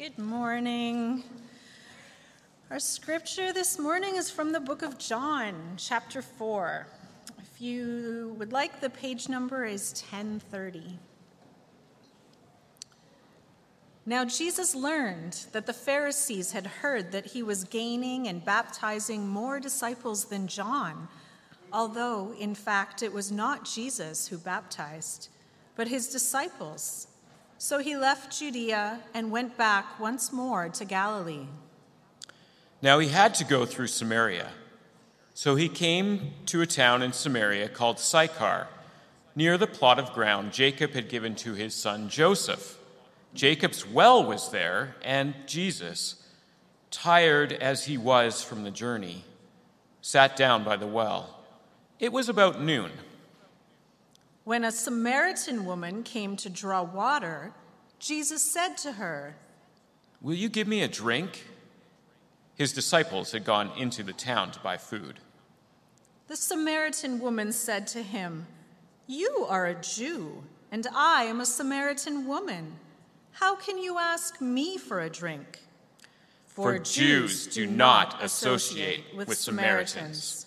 Good morning. Our scripture this morning is from the book of John, chapter 4. If you would like, the page number is 1030. Now, Jesus learned that the Pharisees had heard that he was gaining and baptizing more disciples than John, although, in fact, it was not Jesus who baptized, but his disciples. So he left Judea and went back once more to Galilee. Now he had to go through Samaria. So he came to a town in Samaria called Sychar, near the plot of ground Jacob had given to his son Joseph. Jacob's well was there, and Jesus, tired as he was from the journey, sat down by the well. It was about noon. When a Samaritan woman came to draw water, Jesus said to her, Will you give me a drink? His disciples had gone into the town to buy food. The Samaritan woman said to him, You are a Jew, and I am a Samaritan woman. How can you ask me for a drink? For, for Jews do not associate with, with Samaritans. Samaritans.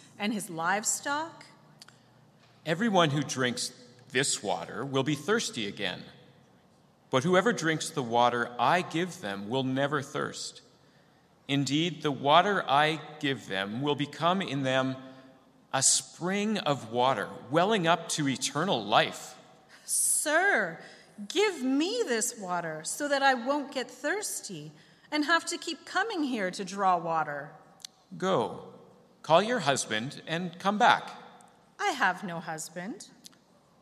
And his livestock? Everyone who drinks this water will be thirsty again. But whoever drinks the water I give them will never thirst. Indeed, the water I give them will become in them a spring of water welling up to eternal life. Sir, give me this water so that I won't get thirsty and have to keep coming here to draw water. Go. Call your husband and come back. I have no husband.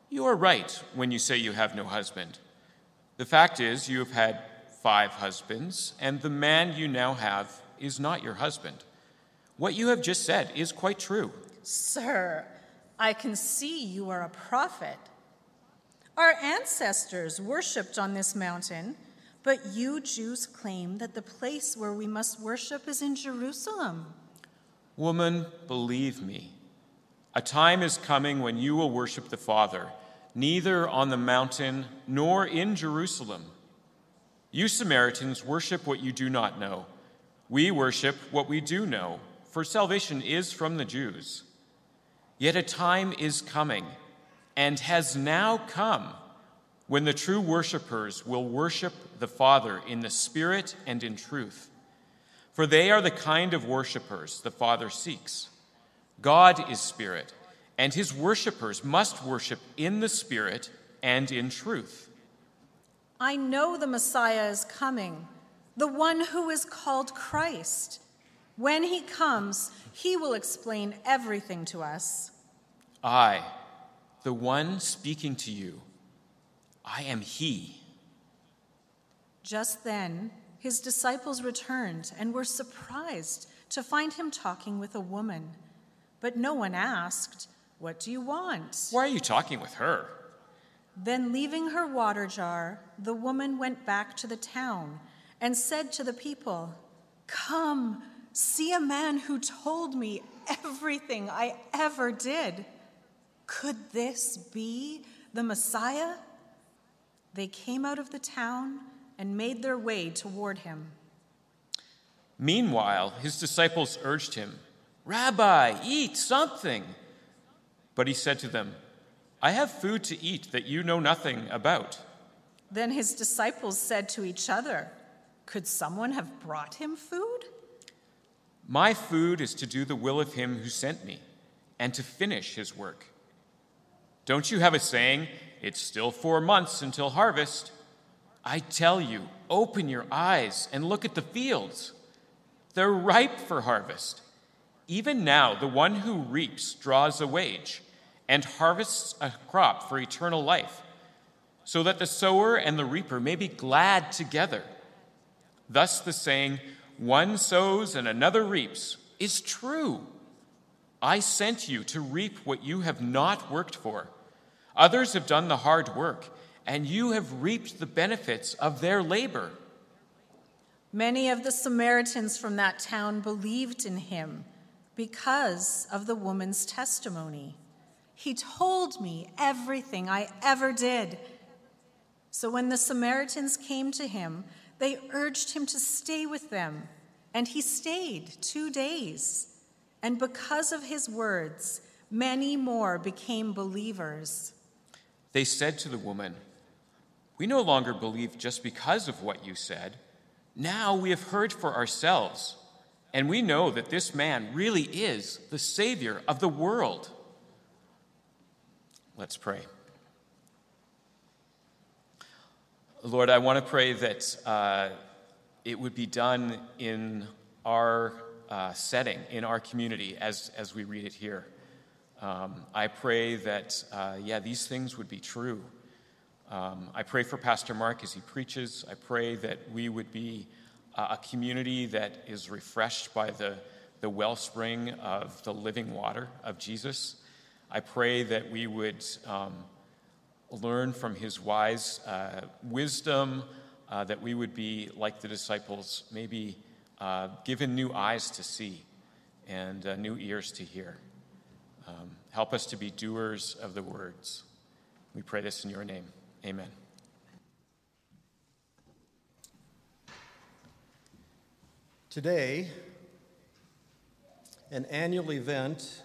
You are right when you say you have no husband. The fact is, you have had five husbands, and the man you now have is not your husband. What you have just said is quite true. Sir, I can see you are a prophet. Our ancestors worshipped on this mountain, but you Jews claim that the place where we must worship is in Jerusalem. Woman, believe me, a time is coming when you will worship the Father, neither on the mountain nor in Jerusalem. You Samaritans worship what you do not know. We worship what we do know, for salvation is from the Jews. Yet a time is coming, and has now come, when the true worshippers will worship the Father in the Spirit and in truth for they are the kind of worshippers the Father seeks. God is spirit, and his worshippers must worship in the Spirit and in truth. I know the Messiah is coming, the one who is called Christ. When he comes, he will explain everything to us. I, the one speaking to you, I am he. Just then, his disciples returned and were surprised to find him talking with a woman. But no one asked, What do you want? Why are you talking with her? Then, leaving her water jar, the woman went back to the town and said to the people, Come, see a man who told me everything I ever did. Could this be the Messiah? They came out of the town and made their way toward him. Meanwhile, his disciples urged him, Rabbi, eat something. But he said to them, I have food to eat that you know nothing about. Then his disciples said to each other, Could someone have brought him food? My food is to do the will of him who sent me and to finish his work. Don't you have a saying, It's still four months until harvest? I tell you, open your eyes and look at the fields. They're ripe for harvest. Even now, the one who reaps draws a wage and harvests a crop for eternal life, so that the sower and the reaper may be glad together. Thus, the saying, one sows and another reaps, is true. I sent you to reap what you have not worked for. Others have done the hard work, and you have reaped the benefits of their labor. Many of the Samaritans from that town believed in him because of the woman's testimony. He told me everything I ever did. So when the Samaritans came to him, they urged him to stay with them, and he stayed two days. And because of his words, many more became believers. They said to the woman, We no longer believe just because of what you said. Now we have heard for ourselves, and we know that this man really is the Savior of the world. Let's pray. Lord, I want to pray that uh, it would be done in our uh, setting, in our community, as, as we read it here. Um, I pray that, uh, yeah, these things would be true. Um, I pray for Pastor Mark as he preaches. I pray that we would be uh, a community that is refreshed by the, the wellspring of the living water of Jesus. I pray that we would um, learn from his wise uh, wisdom, uh, that we would be like the disciples, maybe uh, given new eyes to see and uh, new ears to hear. Um, help us to be doers of the words. We pray this in your name. Amen. Today, an annual event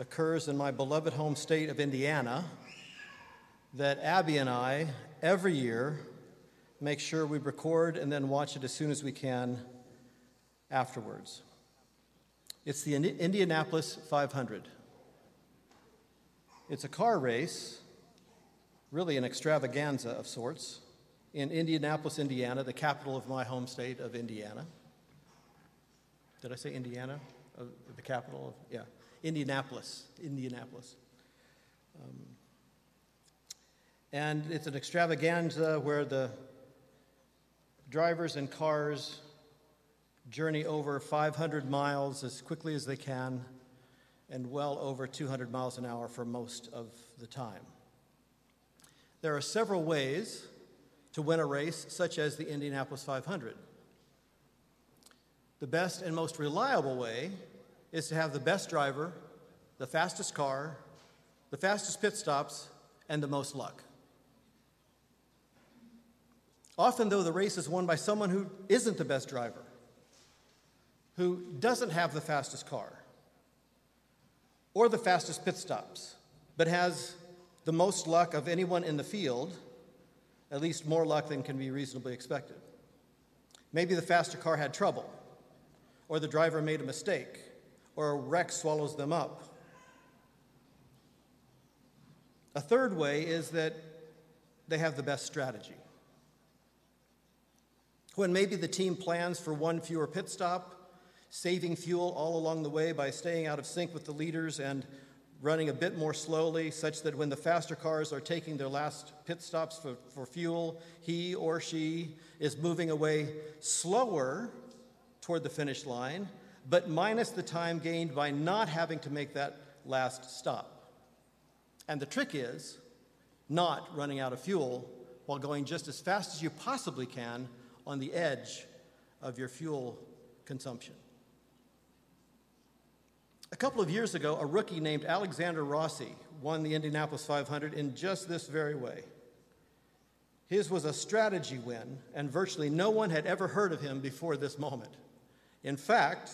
occurs in my beloved home state of Indiana that Abby and I, every year, make sure we record and then watch it as soon as we can afterwards. It's the Indianapolis 500. It's a car race really an extravaganza of sorts, in Indianapolis, Indiana, the capital of my home state of Indiana. Did I say Indiana? Uh, the capital of, yeah, Indianapolis, Indianapolis. Um, and it's an extravaganza where the drivers and cars journey over 500 miles as quickly as they can and well over 200 miles an hour for most of the time. There are several ways to win a race, such as the Indianapolis 500. The best and most reliable way is to have the best driver, the fastest car, the fastest pit stops, and the most luck. Often, though, the race is won by someone who isn't the best driver, who doesn't have the fastest car or the fastest pit stops, but has the most luck of anyone in the field, at least more luck than can be reasonably expected. Maybe the faster car had trouble, or the driver made a mistake, or a wreck swallows them up. A third way is that they have the best strategy. When maybe the team plans for one fewer pit stop, saving fuel all along the way by staying out of sync with the leaders and running a bit more slowly, such that when the faster cars are taking their last pit stops for, for fuel, he or she is moving away slower toward the finish line, but minus the time gained by not having to make that last stop. And the trick is not running out of fuel while going just as fast as you possibly can on the edge of your fuel consumption. A couple of years ago, a rookie named Alexander Rossi won the Indianapolis 500 in just this very way. His was a strategy win, and virtually no one had ever heard of him before this moment. In fact,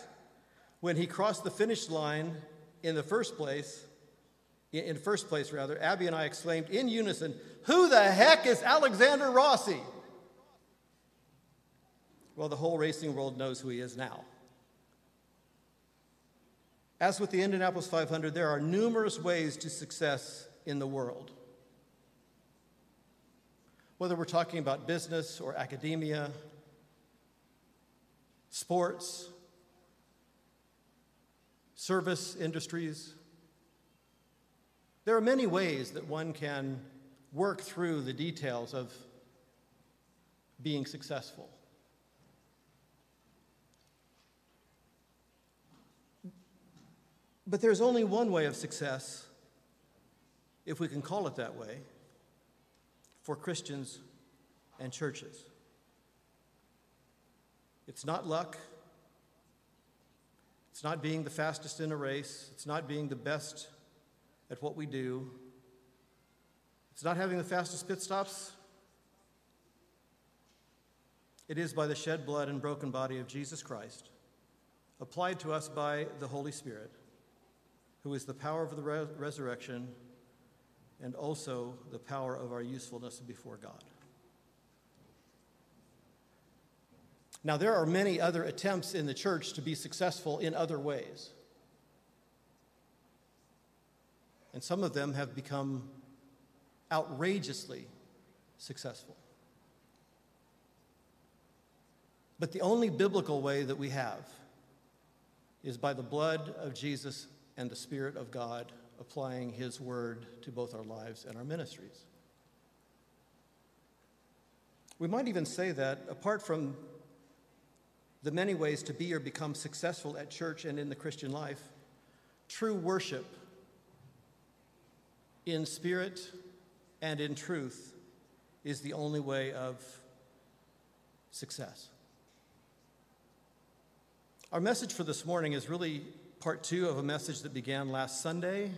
when he crossed the finish line in the first place, in first place rather, Abby and I exclaimed in unison, "Who the heck is Alexander Rossi?" Well, the whole racing world knows who he is now. As with the Indianapolis 500, there are numerous ways to success in the world. Whether we're talking about business or academia, sports, service industries, there are many ways that one can work through the details of being successful. But there's only one way of success, if we can call it that way, for Christians and churches. It's not luck. It's not being the fastest in a race. It's not being the best at what we do. It's not having the fastest pit stops. It is by the shed blood and broken body of Jesus Christ, applied to us by the Holy Spirit, who is the power of the re- resurrection and also the power of our usefulness before God. Now, there are many other attempts in the church to be successful in other ways. And some of them have become outrageously successful. But the only biblical way that we have is by the blood of Jesus and the Spirit of God applying His word to both our lives and our ministries. We might even say that apart from the many ways to be or become successful at church and in the Christian life, true worship in spirit and in truth is the only way of success. Our message for this morning is really part two of a message that began last Sunday,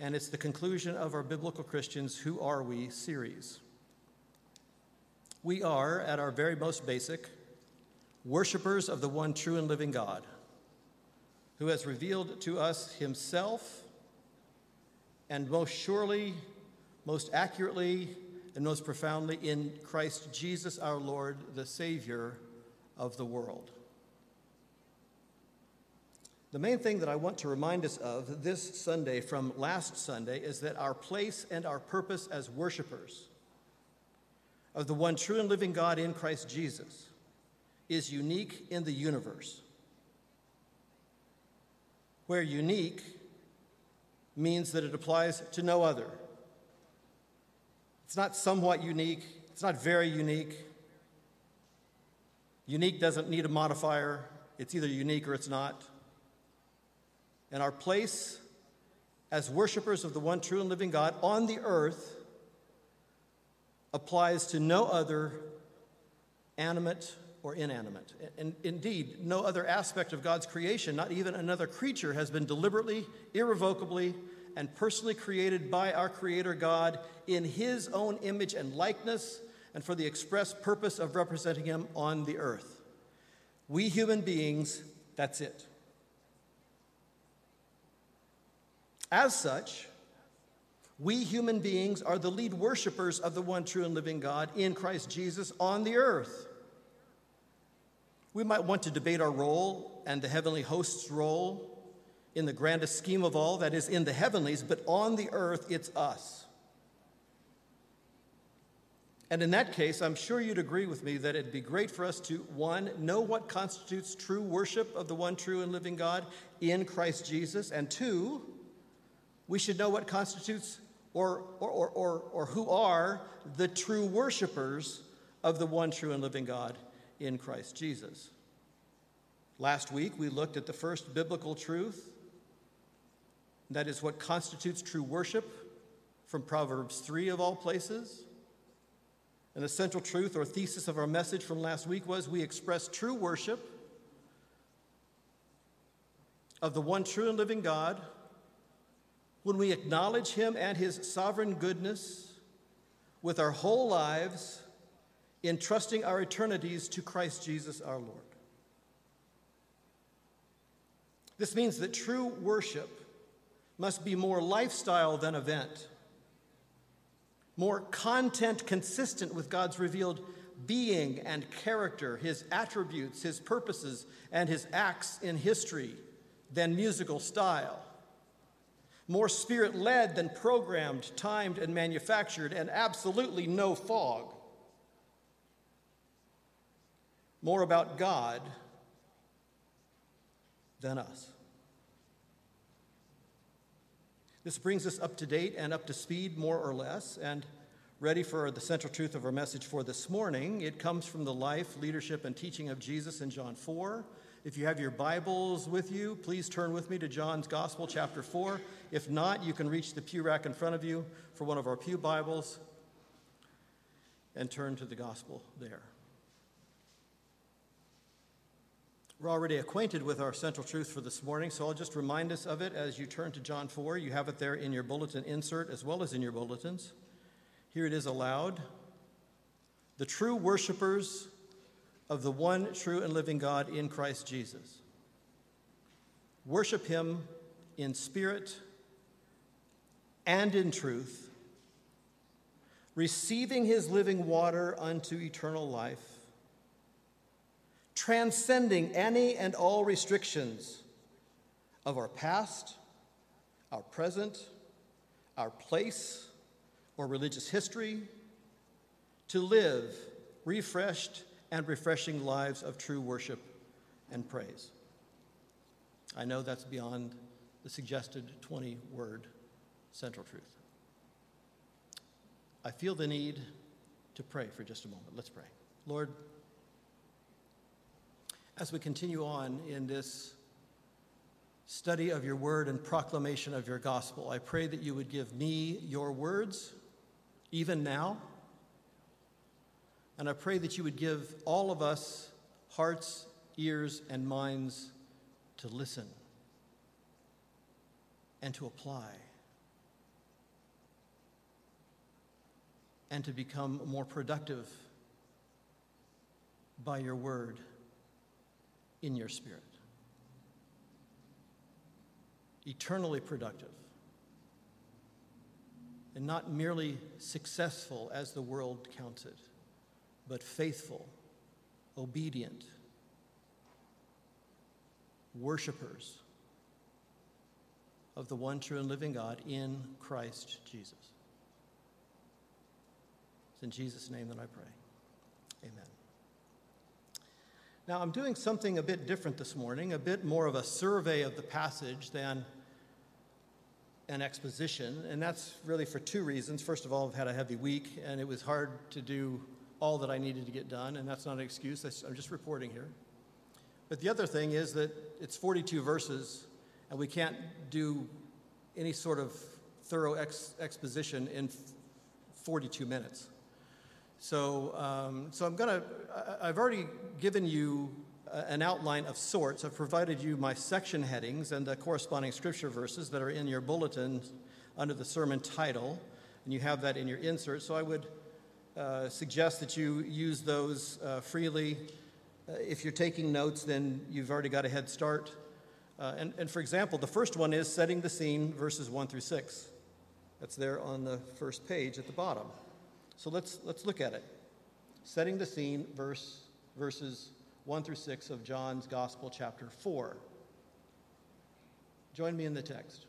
and it's the conclusion of our Biblical Christians Who Are We series. We are, at our very most basic, worshipers of the one true and living God, who has revealed to us himself and most surely, most accurately, and most profoundly in Christ Jesus our Lord, the Savior of the world. The main thing that I want to remind us of this Sunday from last Sunday is that our place and our purpose as worshipers of the one true and living God in Christ Jesus is unique in the universe. Where unique means that it applies to no other. It's not somewhat unique, it's not very unique. Unique doesn't need a modifier, it's either unique or it's not. And our place as worshipers of the one true and living God on the earth applies to no other animate or inanimate. And indeed, no other aspect of God's creation, not even another creature, has been deliberately, irrevocably, and personally created by our Creator God in His own image and likeness, and for the express purpose of representing Him on the earth. We human beings, that's it. As such, we human beings are the lead worshipers of the one true and living God in Christ Jesus on the earth. We might want to debate our role and the heavenly host's role in the grandest scheme of all, that is, in the heavenlies, but on the earth, it's us. And in that case, I'm sure you'd agree with me that it'd be great for us to, one, know what constitutes true worship of the one true and living God in Christ Jesus, and two, we should know what constitutes or, or, or, or, or who are the true worshipers of the one true and living God in Christ Jesus. Last week, we looked at the first biblical truth that is what constitutes true worship from Proverbs 3 of all places. And the central truth or thesis of our message from last week was we express true worship of the one true and living God when we acknowledge Him and His sovereign goodness with our whole lives entrusting our eternities to Christ Jesus our Lord. This means that true worship must be more lifestyle than event, more content consistent with God's revealed being and character, his attributes, his purposes, and his acts in history than musical style. More spirit led than programmed, timed, and manufactured, and absolutely no fog. more about God than us. This brings us up to date and up to speed, more or less, and ready for the central truth of our message for this morning. It comes from the life, leadership, and teaching of Jesus in John 4. If you have your Bibles with you, please turn with me to John's Gospel, chapter 4. If not, you can reach the pew rack in front of you for one of our Pew Bibles and turn to the Gospel there. We're already acquainted with our central truth for this morning, so I'll just remind us of it as you turn to John 4. You have it there in your bulletin insert as well as in your bulletins. Here it is aloud. The true worshipers of the one true and living God in Christ Jesus. Worship him in spirit and in truth, receiving his living water unto eternal life transcending any and all restrictions of our past, our present, our place, or religious history, to live refreshed and refreshing lives of true worship and praise. I know that's beyond the suggested 20 word central truth. I feel the need to pray for just a moment. Let's pray. Lord, as we continue on in this study of your word and proclamation of your gospel, I pray that you would give me your words, even now. And I pray that you would give all of us hearts, ears, and minds to listen and to apply and to become more productive by your word in your spirit. Eternally productive. And not merely successful as the world counts it, but faithful, obedient, worshipers of the one true and living God in Christ Jesus. It's in Jesus' name that I pray. Amen. Now, I'm doing something a bit different this morning, a bit more of a survey of the passage than an exposition, and that's really for two reasons. First of all, I've had a heavy week, and it was hard to do all that I needed to get done, and that's not an excuse. I'm just reporting here. But the other thing is that it's 42 verses, and we can't do any sort of thorough ex- exposition in 42 minutes. So, um, so I'm going to, I've already given you an outline of sorts. I've provided you my section headings and the corresponding scripture verses that are in your bulletin under the sermon title, and you have that in your insert. So I would uh, suggest that you use those uh, freely. Uh, if you're taking notes, then you've already got a head start. Uh, and, and for example, the first one is setting the scene, verses 1 through 6. That's there on the first page at the bottom. So let's, let's look at it. Setting the scene, verse, verses 1 through 6 of John's Gospel, chapter 4. Join me in the text.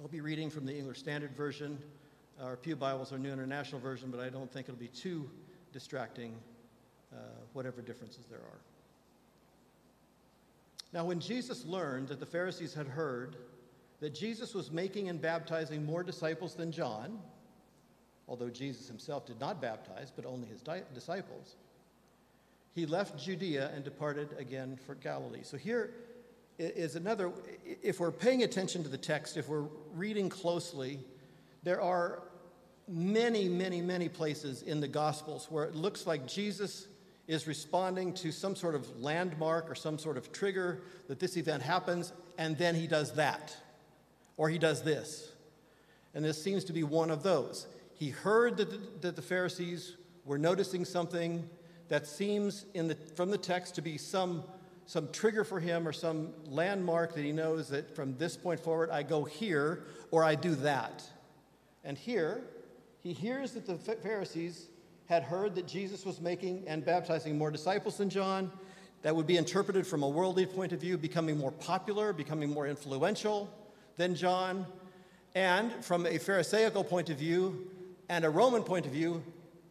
I'll be reading from the English Standard Version. Our Pew Bibles are New International Version, but I don't think it'll be too distracting, uh, whatever differences there are. Now, when Jesus learned that the Pharisees had heard that Jesus was making and baptizing more disciples than John, although Jesus himself did not baptize, but only his di- disciples, he left Judea and departed again for Galilee. So here is another, if we're paying attention to the text, if we're reading closely, there are many, many, many places in the Gospels where it looks like Jesus is responding to some sort of landmark or some sort of trigger that this event happens, and then he does that, or he does this. And this seems to be one of those. He heard that the, that the Pharisees were noticing something that seems the, from the text to be some, some trigger for him or some landmark that he knows that from this point forward, I go here or I do that. And here, he hears that the Pharisees had heard that Jesus was making and baptizing more disciples than John. That would be interpreted from a worldly point of view, becoming more popular, becoming more influential than John. And from a Pharisaical point of view, and a Roman point of view,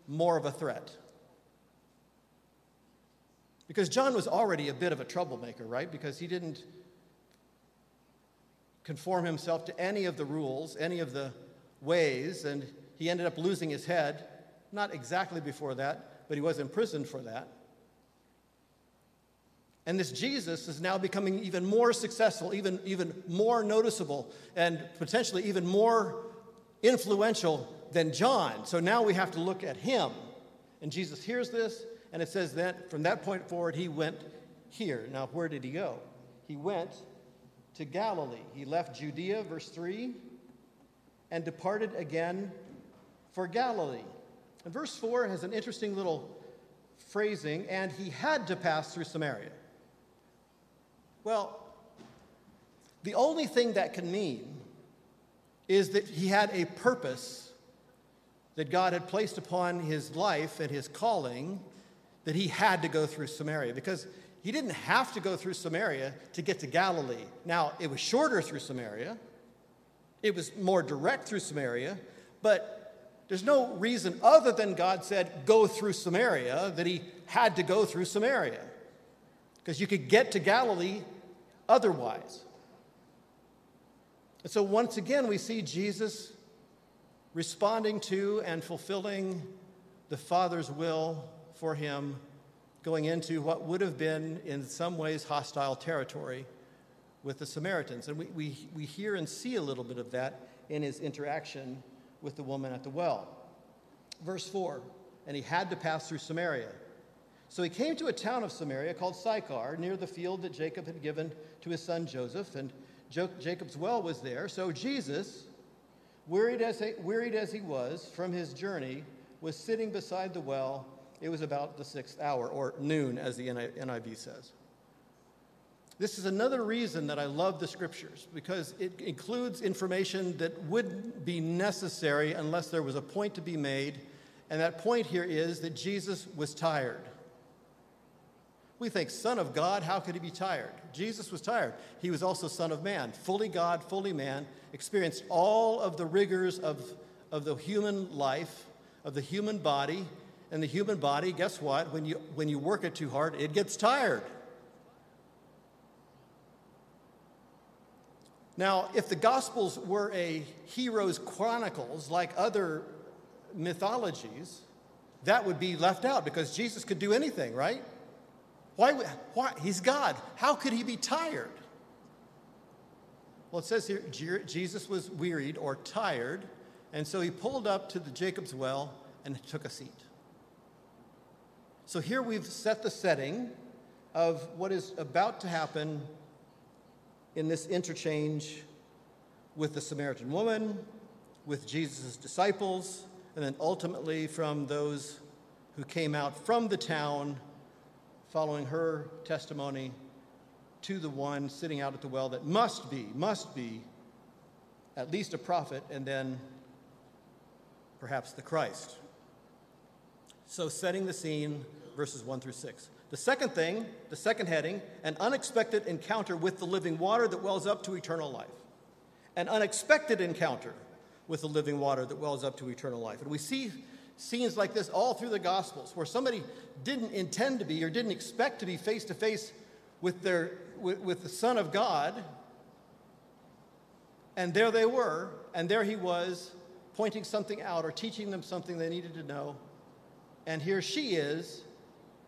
more of a threat. Because John was already a bit of a troublemaker, right? Because he didn't conform himself to any of the rules, any of the ways, and he ended up losing his head. Not exactly before that, but he was imprisoned for that. And this Jesus is now becoming even more successful, even, even more noticeable, and potentially even more influential than John. So now we have to look at him. And Jesus hears this, and it says that from that point forward, he went here. Now, where did he go? He went to Galilee. He left Judea, verse 3, and departed again for Galilee. And verse 4 has an interesting little phrasing, and he had to pass through Samaria. Well, the only thing that can mean is that he had a purpose that God had placed upon his life and his calling that he had to go through Samaria because he didn't have to go through Samaria to get to Galilee. Now, it was shorter through Samaria, it was more direct through Samaria, but there's no reason other than God said, go through Samaria, that he had to go through Samaria. Because you could get to Galilee otherwise. And so, once again, we see Jesus responding to and fulfilling the Father's will for him, going into what would have been, in some ways, hostile territory with the Samaritans. And we, we, we hear and see a little bit of that in his interaction with the woman at the well. Verse 4 And he had to pass through Samaria. So he came to a town of Samaria called Sychar, near the field that Jacob had given to his son Joseph, and Jacob's well was there. So Jesus, wearied as, he, wearied as he was from his journey, was sitting beside the well. It was about the sixth hour, or noon, as the NIV says. This is another reason that I love the scriptures, because it includes information that wouldn't be necessary unless there was a point to be made. And that point here is that Jesus was tired. We think, Son of God, how could he be tired? Jesus was tired. He was also Son of Man, fully God, fully man, experienced all of the rigors of, of the human life, of the human body. And the human body, guess what? When you, when you work it too hard, it gets tired. Now, if the Gospels were a hero's chronicles like other mythologies, that would be left out because Jesus could do anything, right? Why, why? He's God. How could he be tired? Well, it says here Jesus was wearied or tired, and so he pulled up to the Jacob's well and took a seat. So here we've set the setting of what is about to happen in this interchange with the Samaritan woman, with Jesus' disciples, and then ultimately from those who came out from the town following her testimony to the one sitting out at the well that must be, must be at least a prophet and then perhaps the Christ. So, setting the scene, verses 1 through 6. The second thing, the second heading, an unexpected encounter with the living water that wells up to eternal life. An unexpected encounter with the living water that wells up to eternal life. And we see scenes like this all through the Gospels where somebody didn't intend to be or didn't expect to be face to face with, their, with, with the Son of God. And there they were, and there he was pointing something out or teaching them something they needed to know. And here she is,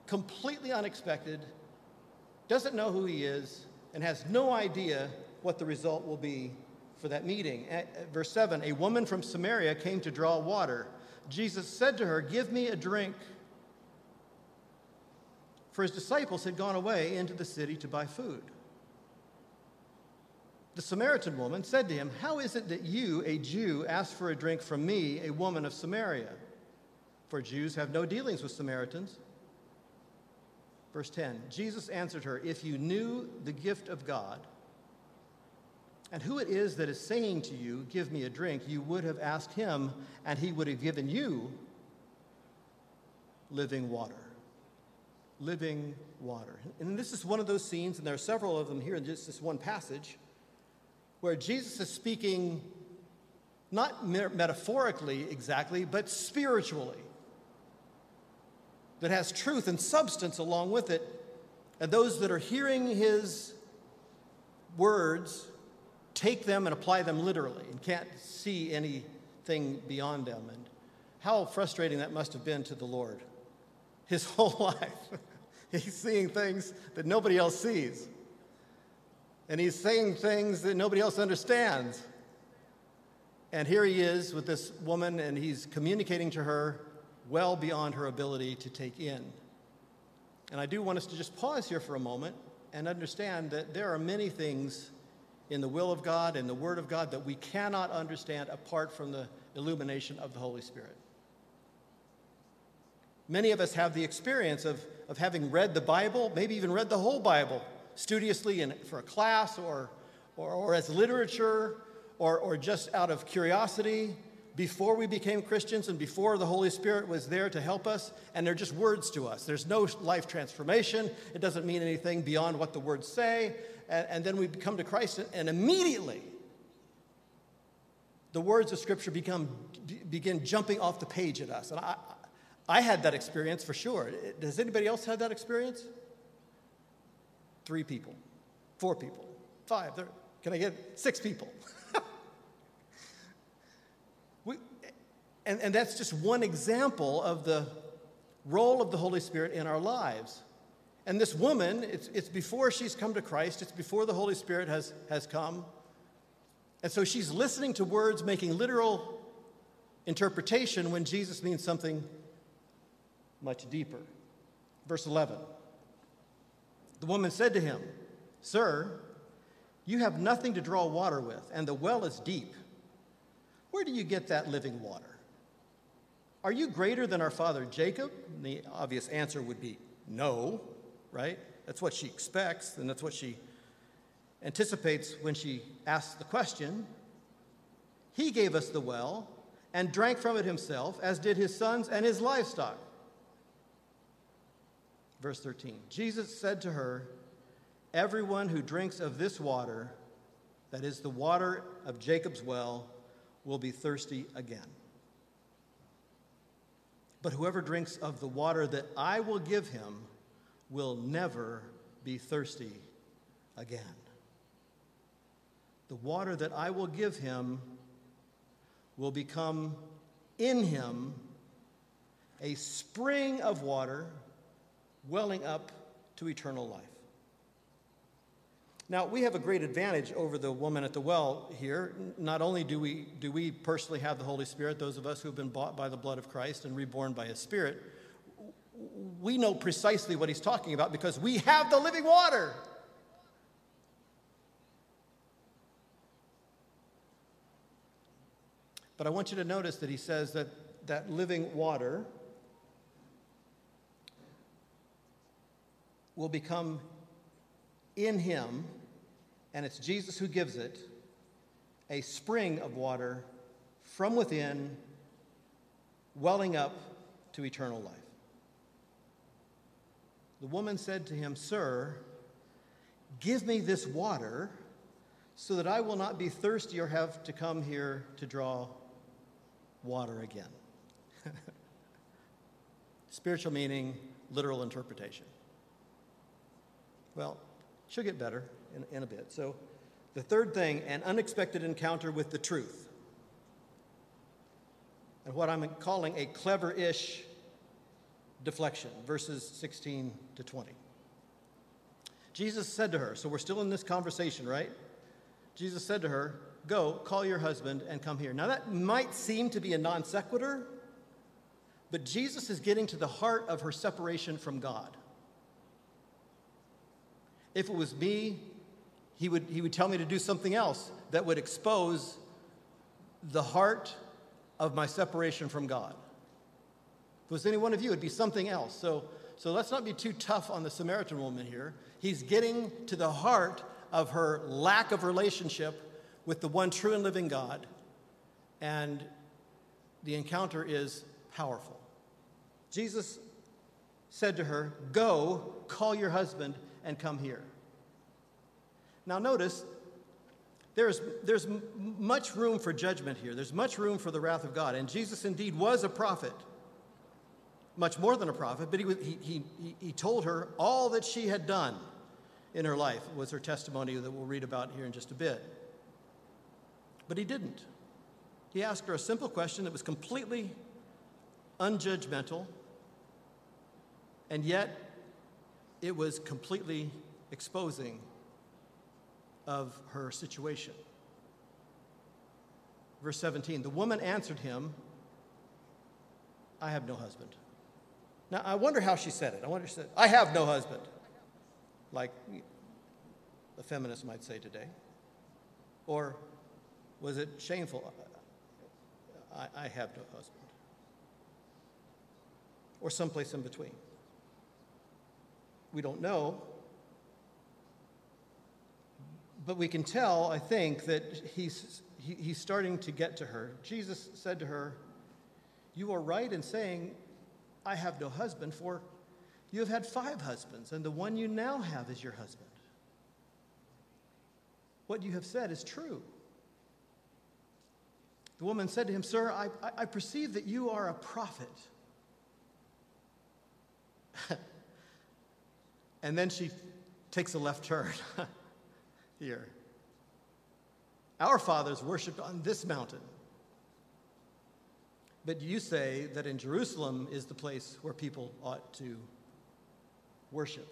completely unexpected, doesn't know who he is, and has no idea what the result will be for that meeting. At, verse 7 A woman from Samaria came to draw water. Jesus said to her, Give me a drink. For his disciples had gone away into the city to buy food. The Samaritan woman said to him, How is it that you, a Jew, ask for a drink from me, a woman of Samaria? For Jews have no dealings with Samaritans. Verse 10 Jesus answered her, If you knew the gift of God, and who it is that is saying to you, Give me a drink, you would have asked him, and he would have given you living water. Living water. And this is one of those scenes, and there are several of them here in just this one passage, where Jesus is speaking not metaphorically exactly, but spiritually, that has truth and substance along with it. And those that are hearing his words take them and apply them literally and can't see anything beyond them. And how frustrating that must have been to the Lord his whole life. He's seeing things that nobody else sees. And he's saying things that nobody else understands. And here he is with this woman, and he's communicating to her well beyond her ability to take in. And I do want us to just pause here for a moment and understand that there are many things in the will of God and the Word of God that we cannot understand apart from the illumination of the Holy Spirit. Many of us have the experience of, of having read the Bible, maybe even read the whole Bible studiously in, for a class or, or, or as literature or, or just out of curiosity before we became Christians and before the Holy Spirit was there to help us, and they're just words to us. There's no life transformation. It doesn't mean anything beyond what the words say. And, and then we come to Christ, and, and immediately the words of Scripture become, begin jumping off the page at us. And I, I had that experience for sure. Does anybody else have that experience? Three people, four people, five. Can I get six people? we, and, and that's just one example of the role of the Holy Spirit in our lives. And this woman, it's, it's before she's come to Christ, it's before the Holy Spirit has, has come. And so she's listening to words, making literal interpretation when Jesus means something much deeper. Verse 11 The woman said to him, Sir, you have nothing to draw water with, and the well is deep. Where do you get that living water? Are you greater than our father Jacob? And the obvious answer would be no, right? That's what she expects, and that's what she anticipates when she asks the question. He gave us the well and drank from it himself, as did his sons and his livestock. Verse 13 Jesus said to her, Everyone who drinks of this water, that is the water of Jacob's well, will be thirsty again. But whoever drinks of the water that I will give him will never be thirsty again. The water that I will give him will become in him a spring of water welling up to eternal life. Now, we have a great advantage over the woman at the well here. Not only do we, do we personally have the Holy Spirit, those of us who have been bought by the blood of Christ and reborn by His Spirit, we know precisely what He's talking about because we have the living water. But I want you to notice that He says that that living water will become in him, and it's Jesus who gives it, a spring of water from within, welling up to eternal life. The woman said to him, Sir, give me this water so that I will not be thirsty or have to come here to draw water again. Spiritual meaning, literal interpretation. Well, she'll get better in, in a bit. So, the third thing an unexpected encounter with the truth. And what I'm calling a clever ish deflection, verses 16 to 20. Jesus said to her, so we're still in this conversation, right? Jesus said to her, Go, call your husband and come here. Now, that might seem to be a non sequitur, but Jesus is getting to the heart of her separation from God. If it was me, he would, he would tell me to do something else that would expose the heart of my separation from God. If it was any one of you, it'd be something else. So, so let's not be too tough on the Samaritan woman here. He's getting to the heart of her lack of relationship with the one true and living God. And the encounter is powerful. Jesus said to her, Go, call your husband and come here. Now, notice there's, there's much room for judgment here. There's much room for the wrath of God. And Jesus indeed was a prophet, much more than a prophet, but he, he, he, he told her all that she had done in her life was her testimony that we'll read about here in just a bit. But he didn't. He asked her a simple question that was completely unjudgmental, and yet it was completely exposing of her situation. Verse 17 The woman answered him, I have no husband. Now, I wonder how she said it. I wonder she said, I have no husband, like a feminist might say today. Or was it shameful? I, I have no husband. Or someplace in between. We don't know. But we can tell, I think, that he's, he, he's starting to get to her. Jesus said to her, You are right in saying, I have no husband, for you have had five husbands, and the one you now have is your husband. What you have said is true. The woman said to him, Sir, I, I perceive that you are a prophet. and then she takes a left turn here. Our fathers worshiped on this mountain. But you say that in Jerusalem is the place where people ought to worship.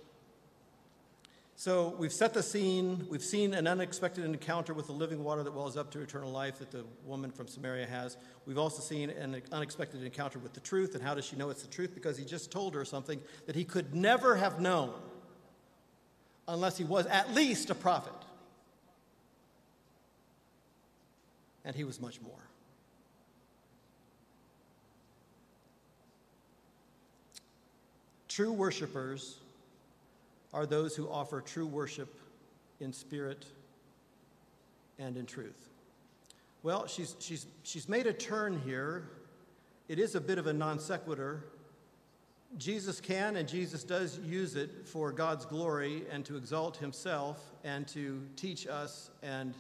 So we've set the scene. We've seen an unexpected encounter with the living water that wells up to eternal life that the woman from Samaria has. We've also seen an unexpected encounter with the truth. And how does she know it's the truth? Because he just told her something that he could never have known unless he was at least a prophet. And he was much more. True worshipers are those who offer true worship in spirit and in truth. Well, she's, she's, she's made a turn here. It is a bit of a non sequitur. Jesus can and Jesus does use it for God's glory and to exalt himself and to teach us and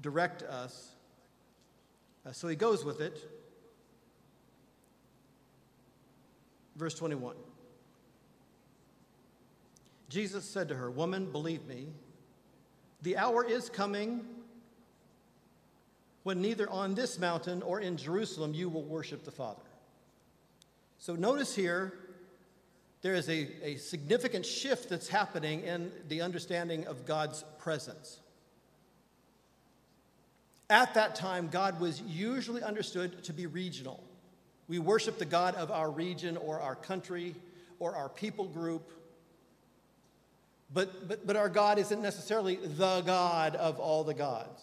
direct us. Uh, so he goes with it. Verse 21. Jesus said to her, Woman, believe me, the hour is coming when neither on this mountain or in Jerusalem you will worship the Father. So notice here, there is a, a significant shift that's happening in the understanding of God's presence. At that time, God was usually understood to be regional. We worship the God of our region or our country or our people group but, but, but our God isn't necessarily the God of all the gods.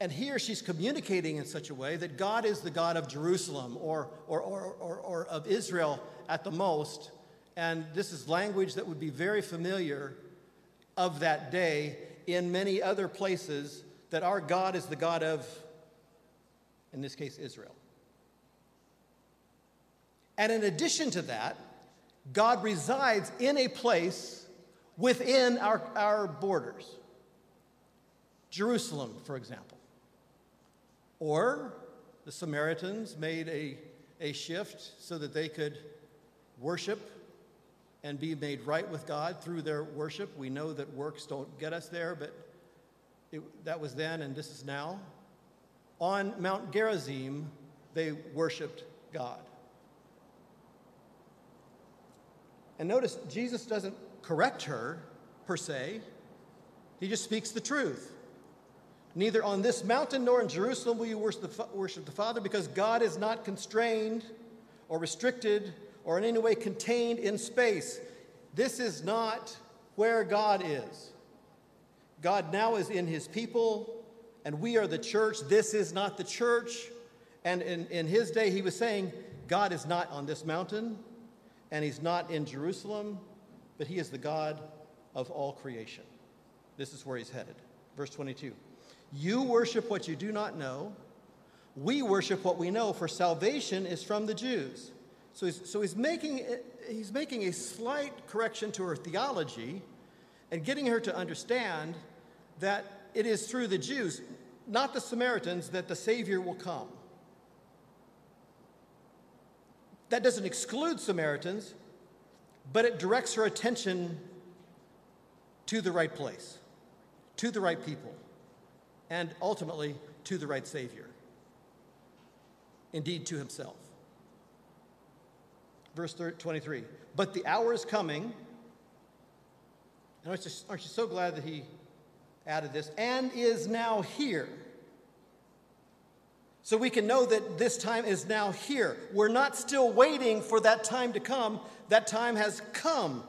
And here she's communicating in such a way that God is the God of Jerusalem or, or, or, or, or of Israel at the most. And this is language that would be very familiar of that day in many other places that our God is the God of, in this case, Israel. And in addition to that, God resides in a place within our, our borders. Jerusalem, for example. Or the Samaritans made a, a shift so that they could worship and be made right with God through their worship. We know that works don't get us there, but it, that was then and this is now. On Mount Gerizim, they worshiped God. And notice, Jesus doesn't correct her per se, he just speaks the truth. Neither on this mountain nor in Jerusalem will you worship the Father because God is not constrained or restricted or in any way contained in space. This is not where God is. God now is in his people, and we are the church. This is not the church. And in, in his day, he was saying, God is not on this mountain and he's not in Jerusalem, but he is the God of all creation. This is where he's headed. Verse 22 You worship what you do not know. We worship what we know, for salvation is from the Jews. So he's, so he's, making, he's making a slight correction to her theology and getting her to understand that it is through the Jews, not the Samaritans, that the Savior will come. That doesn't exclude Samaritans, but it directs her attention to the right place, to the right people, and ultimately to the right Savior. Indeed, to himself. verse 23. But the hour is coming. And aren't you, aren't you so glad that he added this? And is now here. So we can know that this time is now here. We're not still waiting for that time to come. That time has come.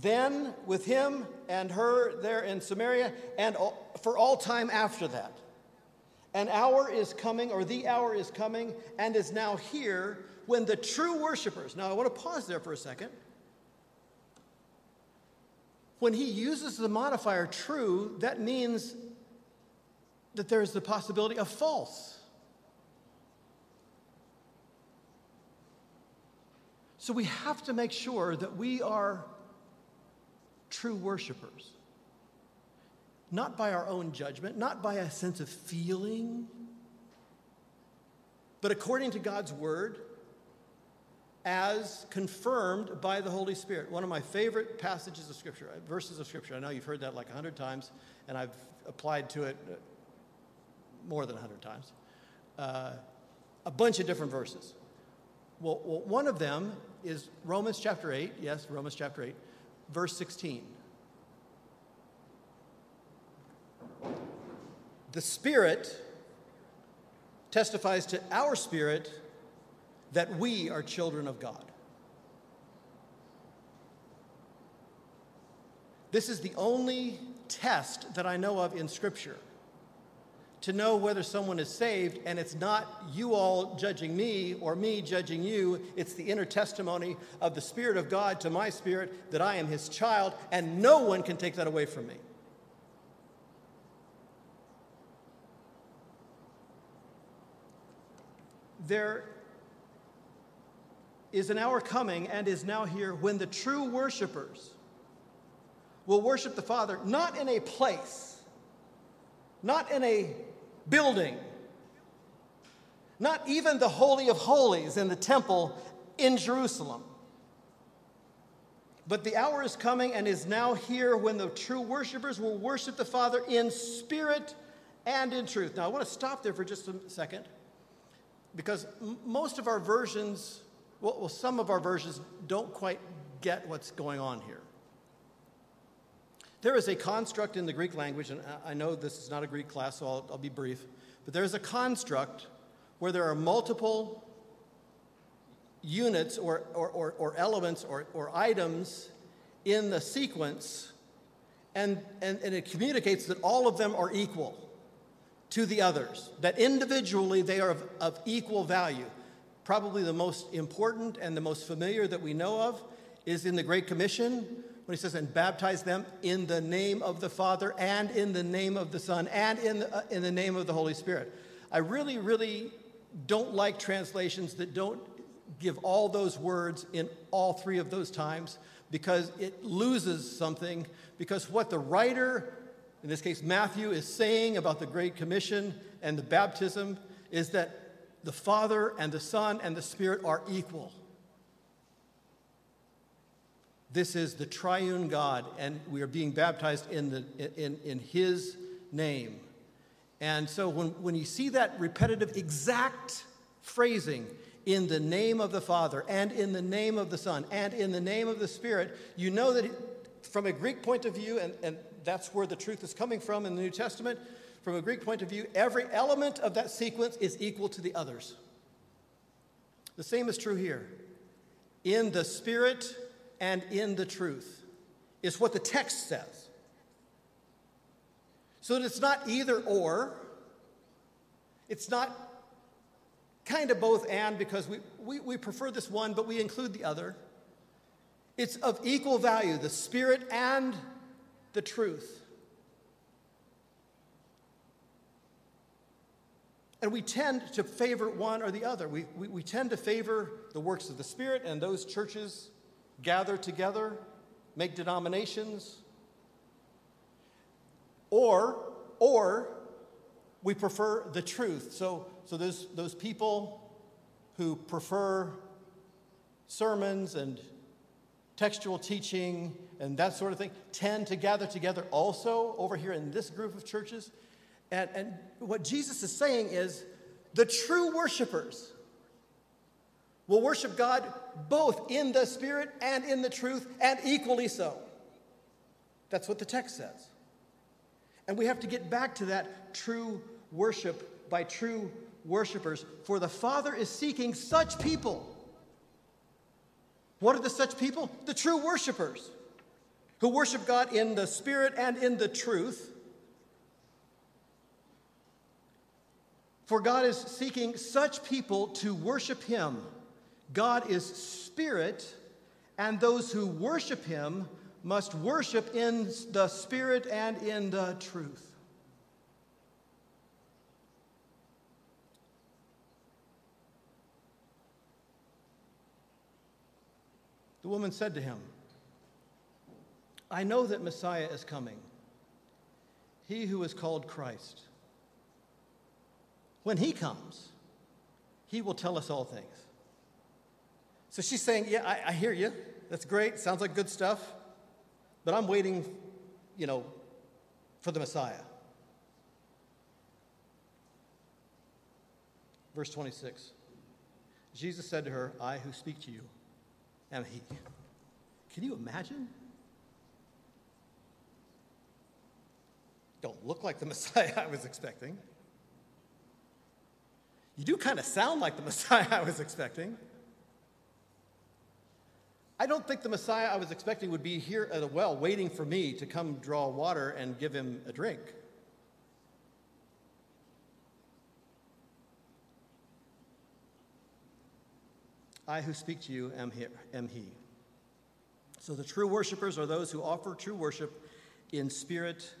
Then with him and her there in Samaria, and for all time after that. An hour is coming, or the hour is coming, and is now here when the true worshipers. Now, I want to pause there for a second. When he uses the modifier true, that means that there's the possibility of false. So we have to make sure that we are true worshipers. Not by our own judgment, not by a sense of feeling, but according to God's word as confirmed by the Holy Spirit. One of my favorite passages of Scripture, verses of Scripture. I know you've heard that like a hundred times, and I've applied to it uh, more than a hundred times. Uh, a bunch of different verses. Well, well, one of them is Romans chapter 8. Yes, Romans chapter 8, verse 16. The Spirit testifies to our spirit that we are children of God. This is the only test that I know of in Scripture to know whether someone is saved, and it's not you all judging me or me judging you. It's the inner testimony of the Spirit of God to my spirit that I am His child, and no one can take that away from me. There is an hour coming and is now here when the true worshipers will worship the Father not in a place, not in a building, not even the Holy of Holies in the temple in Jerusalem. But the hour is coming and is now here when the true worshipers will worship the Father in spirit and in truth. Now, I want to stop there for just a second because most of our versions well, some of our versions don't quite get what's going on here. There is a construct in the Greek language, and I know this is not a Greek class, so I'll, I'll be brief, but there's a construct where there are multiple units or, or, or, or elements or, or items in the sequence, and, and, and it communicates that all of them are equal to the others, that individually they are of, of equal value. Probably the most important and the most familiar that we know of is in the Great Commission when he says, and baptize them in the name of the Father and in the name of the Son and in the, uh, in the name of the Holy Spirit. I really, really don't like translations that don't give all those words in all three of those times because it loses something. Because what the writer, in this case Matthew, is saying about the Great Commission and the baptism is that the Father and the Son and the Spirit are equal. This is the triune God, and we are being baptized in, the, in, in His name. And so when, when you see that repetitive, exact phrasing, in the name of the Father, and in the name of the Son, and in the name of the Spirit, you know that from a Greek point of view, and, and that's where the truth is coming from in the New Testament, from a Greek point of view, every element of that sequence is equal to the others. The same is true here. In the Spirit and in the truth is what the text says. So that it's not either or, it's not kind of both and because we, we, we prefer this one, but we include the other. It's of equal value, the Spirit and the truth. And we tend to favor one or the other. We, we, we, tend to favor the works of the Spirit, and those churches gather together, make denominations. Or, or we prefer the truth. So, so those, those people who prefer sermons and textual teaching and that sort of thing tend to gather together also over here in this group of churches. And, and what Jesus is saying is the true worshipers will worship God both in the Spirit and in the truth, and equally so. That's what the text says. And we have to get back to that true worship by true worshipers, for the Father is seeking such people. What are the such people? The true worshipers who worship God in the Spirit and in the truth. For God is seeking such people to worship Him. God is Spirit, and those who worship Him must worship in the Spirit and in the truth. The woman said to him, I know that Messiah is coming, he who is called Christ. When he comes, he will tell us all things. So she's saying, Yeah, I, I hear you. That's great. Sounds like good stuff. But I'm waiting, you know, for the Messiah. Verse 26 Jesus said to her, I who speak to you am He. Can you imagine? Don't look like the Messiah I was expecting. You do kind of sound like the Messiah I was expecting. I don't think the Messiah I was expecting would be here at a well waiting for me to come draw water and give him a drink. I who speak to you am, here, am he. So the true worshipers are those who offer true worship in spirit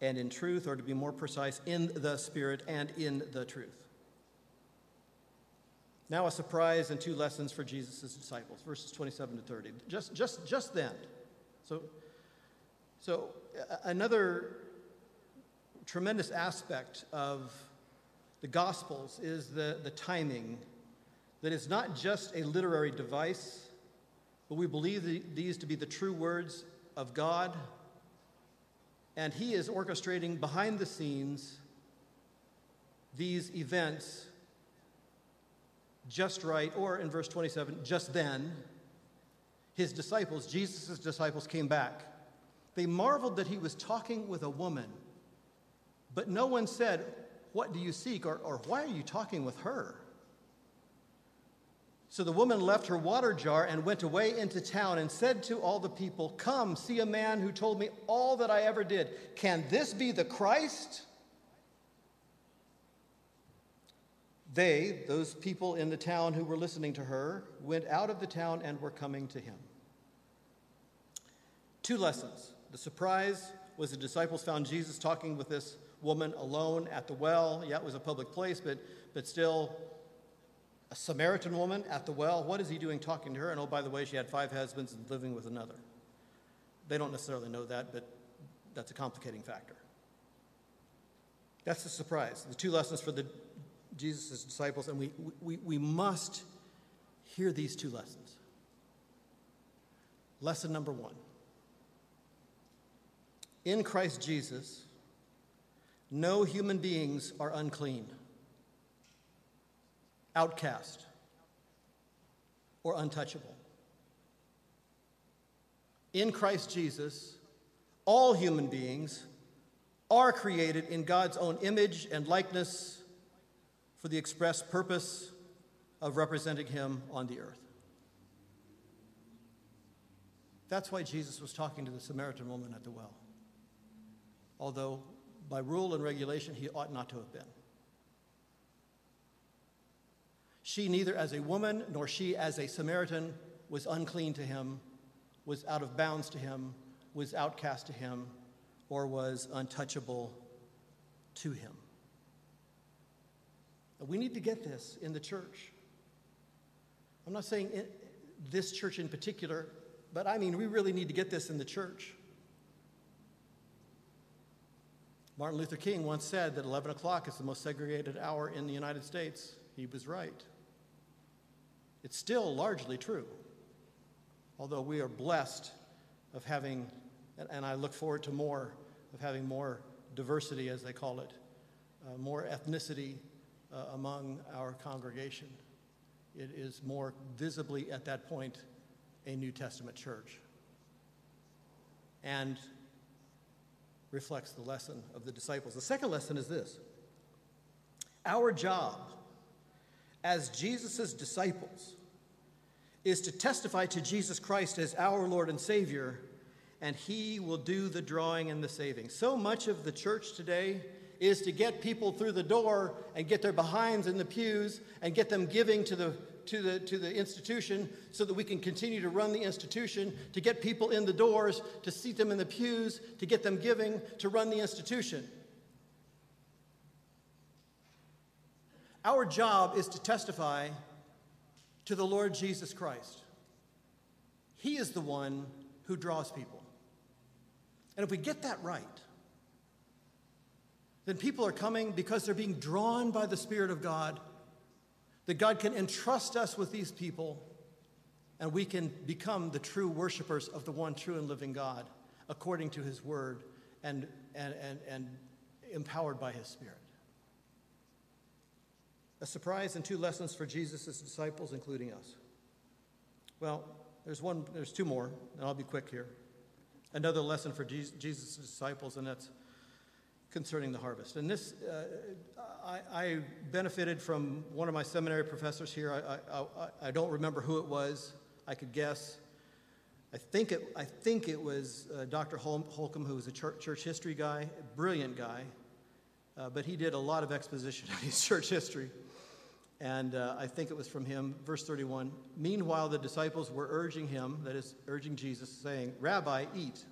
and in truth, or to be more precise, in the spirit and in the truth. Now, a surprise and two lessons for Jesus' disciples, verses 27 to 30. Just, just, just then. So, so, another tremendous aspect of the Gospels is the, the timing, that it's not just a literary device, but we believe the, these to be the true words of God. And He is orchestrating behind the scenes these events just right, or in verse 27, just then, his disciples, Jesus' disciples, came back. They marveled that he was talking with a woman, but no one said, What do you seek? or, or Why are you talking with her? So the woman left her water jar and went away into town and said to all the people, Come, see a man who told me all that I ever did. Can this be the Christ? They, those people in the town who were listening to her, went out of the town and were coming to him. Two lessons. The surprise was the disciples found Jesus talking with this woman alone at the well. Yeah, it was a public place, but, but still a Samaritan woman at the well. What is he doing talking to her? And oh, by the way, she had five husbands and living with another. They don't necessarily know that, but that's a complicating factor. That's the surprise. The two lessons for the Jesus' disciples, and we, we, we must hear these two lessons. Lesson number one In Christ Jesus, no human beings are unclean, outcast, or untouchable. In Christ Jesus, all human beings are created in God's own image and likeness for the express purpose of representing him on the earth. That's why Jesus was talking to the Samaritan woman at the well, although by rule and regulation he ought not to have been. She, neither as a woman nor she as a Samaritan, was unclean to him, was out of bounds to him, was outcast to him, or was untouchable to him. We need to get this in the church. I'm not saying this church in particular, but I mean, we really need to get this in the church. Martin Luther King once said that 11 o'clock is the most segregated hour in the United States. He was right. It's still largely true, although we are blessed of having, and I look forward to more, of having more diversity, as they call it, uh, more ethnicity uh, among our congregation. it is more visibly at that point a New Testament church and reflects the lesson of the disciples. The second lesson is this our job as Jesus' disciples is to testify to Jesus Christ as our Lord and Savior, and He will do the drawing and the saving. So much of the church today is to get people through the door and get their behinds in the pews and get them giving to the to the, to the institution so that we can continue to run the institution, to get people in the doors, to seat them in the pews, to get them giving, to run the institution. Our job is to testify to the Lord Jesus Christ. He is the one who draws people. And if we get that right, then people are coming because they're being drawn by the Spirit of God, that God can entrust us with these people, and we can become the true worshipers of the one true and living God according to his word and, and, and, and empowered by his Spirit. A surprise and two lessons for Jesus' disciples, including us. Well, there's one, there's two more, and I'll be quick here. Another lesson for Jesus' disciples, and that's concerning the harvest. And this, uh, I, I, benefited from one of my seminary professors here. I, I, I, don't remember who it was. I could guess. I think it, I think it was uh, Dr. Hol- Holcomb, who was a church, church history guy, a brilliant guy, uh, but he did a lot of exposition of his church history. And uh, I think it was from him, verse 31. Meanwhile, the disciples were urging him, that is, urging Jesus, saying, Rabbi, eat.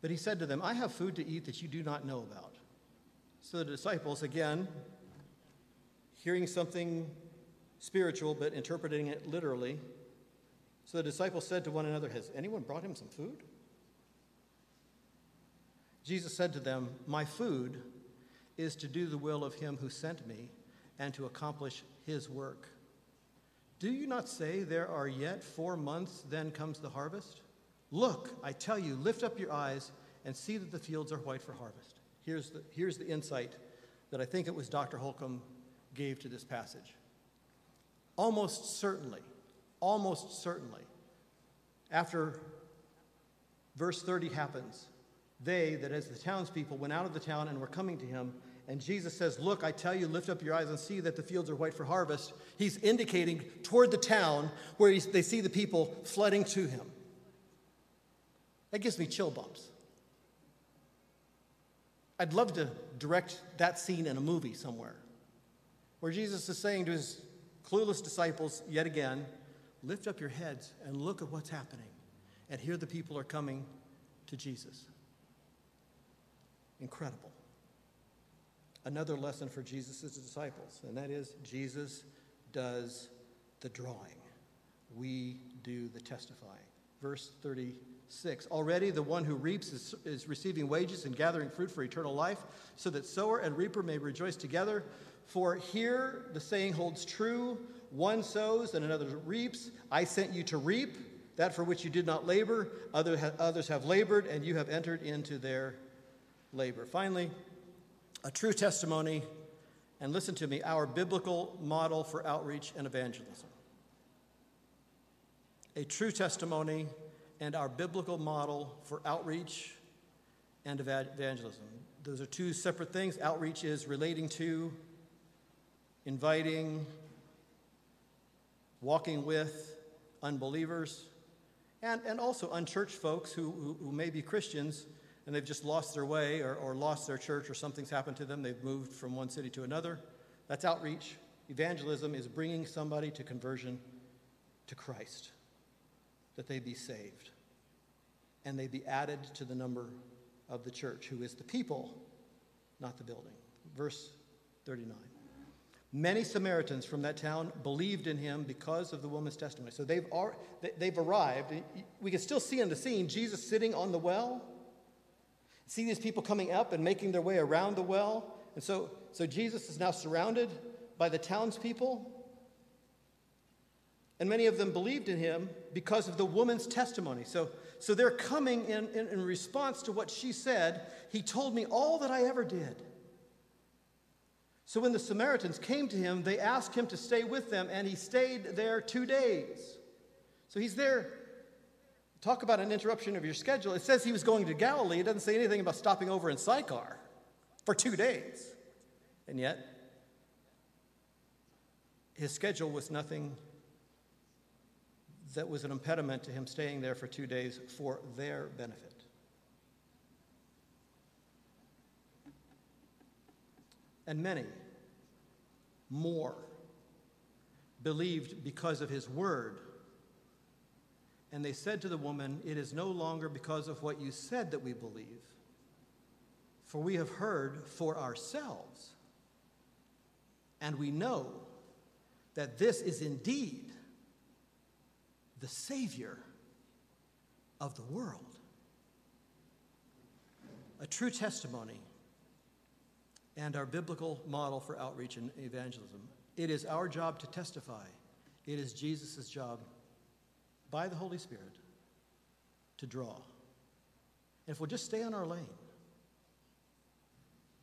But he said to them, I have food to eat that you do not know about. So the disciples, again, hearing something spiritual but interpreting it literally, so the disciples said to one another, Has anyone brought him some food? Jesus said to them, My food is to do the will of him who sent me and to accomplish his work. Do you not say, There are yet four months, then comes the harvest? Look, I tell you, lift up your eyes and see that the fields are white for harvest. Here's the, here's the insight that I think it was Dr. Holcomb gave to this passage. Almost certainly, almost certainly, after verse 30 happens, they, that as the townspeople, went out of the town and were coming to him, and Jesus says, Look, I tell you, lift up your eyes and see that the fields are white for harvest. He's indicating toward the town where they see the people flooding to him. That gives me chill bumps. I'd love to direct that scene in a movie somewhere where Jesus is saying to his clueless disciples, yet again, lift up your heads and look at what's happening. And here the people are coming to Jesus. Incredible. Another lesson for Jesus' disciples, and that is Jesus does the drawing. We do the testifying. Verse 30 6. Already the one who reaps is, is, receiving wages and gathering fruit for eternal life, so that sower and reaper may rejoice together. For here the saying holds true one sows and another reaps. I sent you to reap that for which you did not labor. Other ha- others have labored, and you have entered into their labor. Finally, a true testimony, and listen to me, our biblical model for outreach and evangelism. A true testimony and our biblical model for outreach and evangelism. Those are two separate things. Outreach is relating to, inviting, walking with unbelievers, and, and also unchurched folks who, who, who may be Christians and they've just lost their way or, or lost their church or something's happened to them. They've moved from one city to another. That's outreach. Evangelism is bringing somebody to conversion to Christ that they be saved and they be added to the number of the church, who is the people, not the building. Verse 39. Many Samaritans from that town believed in him because of the woman's testimony. So they've, they've arrived. We can still see in the scene Jesus sitting on the well. See these people coming up and making their way around the well. And so, so Jesus is now surrounded by the townspeople and many of them believed in him because of the woman's testimony. So, so they're coming in, in, in response to what she said. He told me all that I ever did. So when the Samaritans came to him, they asked him to stay with them, and he stayed there two days. So he's there. Talk about an interruption of your schedule. It says he was going to Galilee. It doesn't say anything about stopping over in Sychar for two days. And yet, his schedule was nothing that was an impediment to him staying there for two days for their benefit. And many more believed because of his word. And they said to the woman, It is no longer because of what you said that we believe, for we have heard for ourselves. And we know that this is indeed the Savior of the world. A true testimony and our biblical model for outreach and evangelism. It is our job to testify, it is Jesus' job by the Holy Spirit to draw. And if we'll just stay on our lane,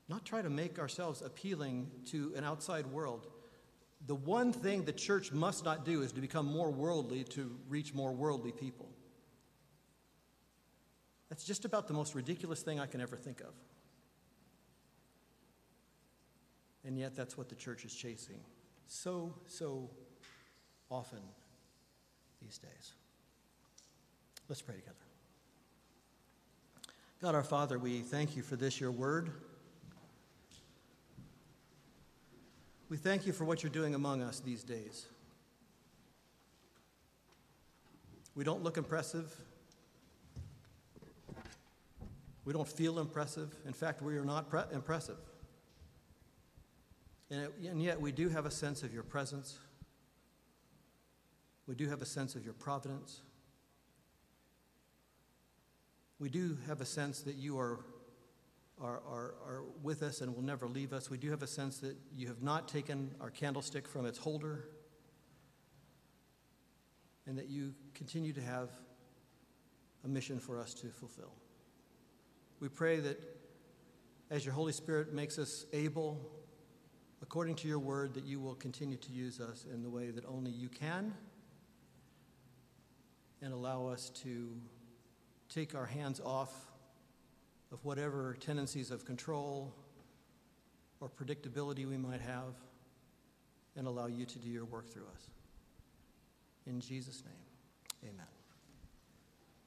not try to make ourselves appealing to an outside world. The one thing the church must not do is to become more worldly to reach more worldly people. That's just about the most ridiculous thing I can ever think of. And yet, that's what the church is chasing so, so often these days. Let's pray together. God our Father, we thank you for this, your word. We thank you for what you're doing among us these days. We don't look impressive. We don't feel impressive. In fact, we are not pre- impressive. And, it, and yet, we do have a sense of your presence. We do have a sense of your providence. We do have a sense that you are, are, are, are with us and will never leave us. We do have a sense that you have not taken our candlestick from its holder and that you continue to have a mission for us to fulfill. We pray that as your Holy Spirit makes us able according to your word, that you will continue to use us in the way that only you can and allow us to take our hands off of whatever tendencies of control or predictability we might have and allow you to do your work through us. In Jesus' name, amen.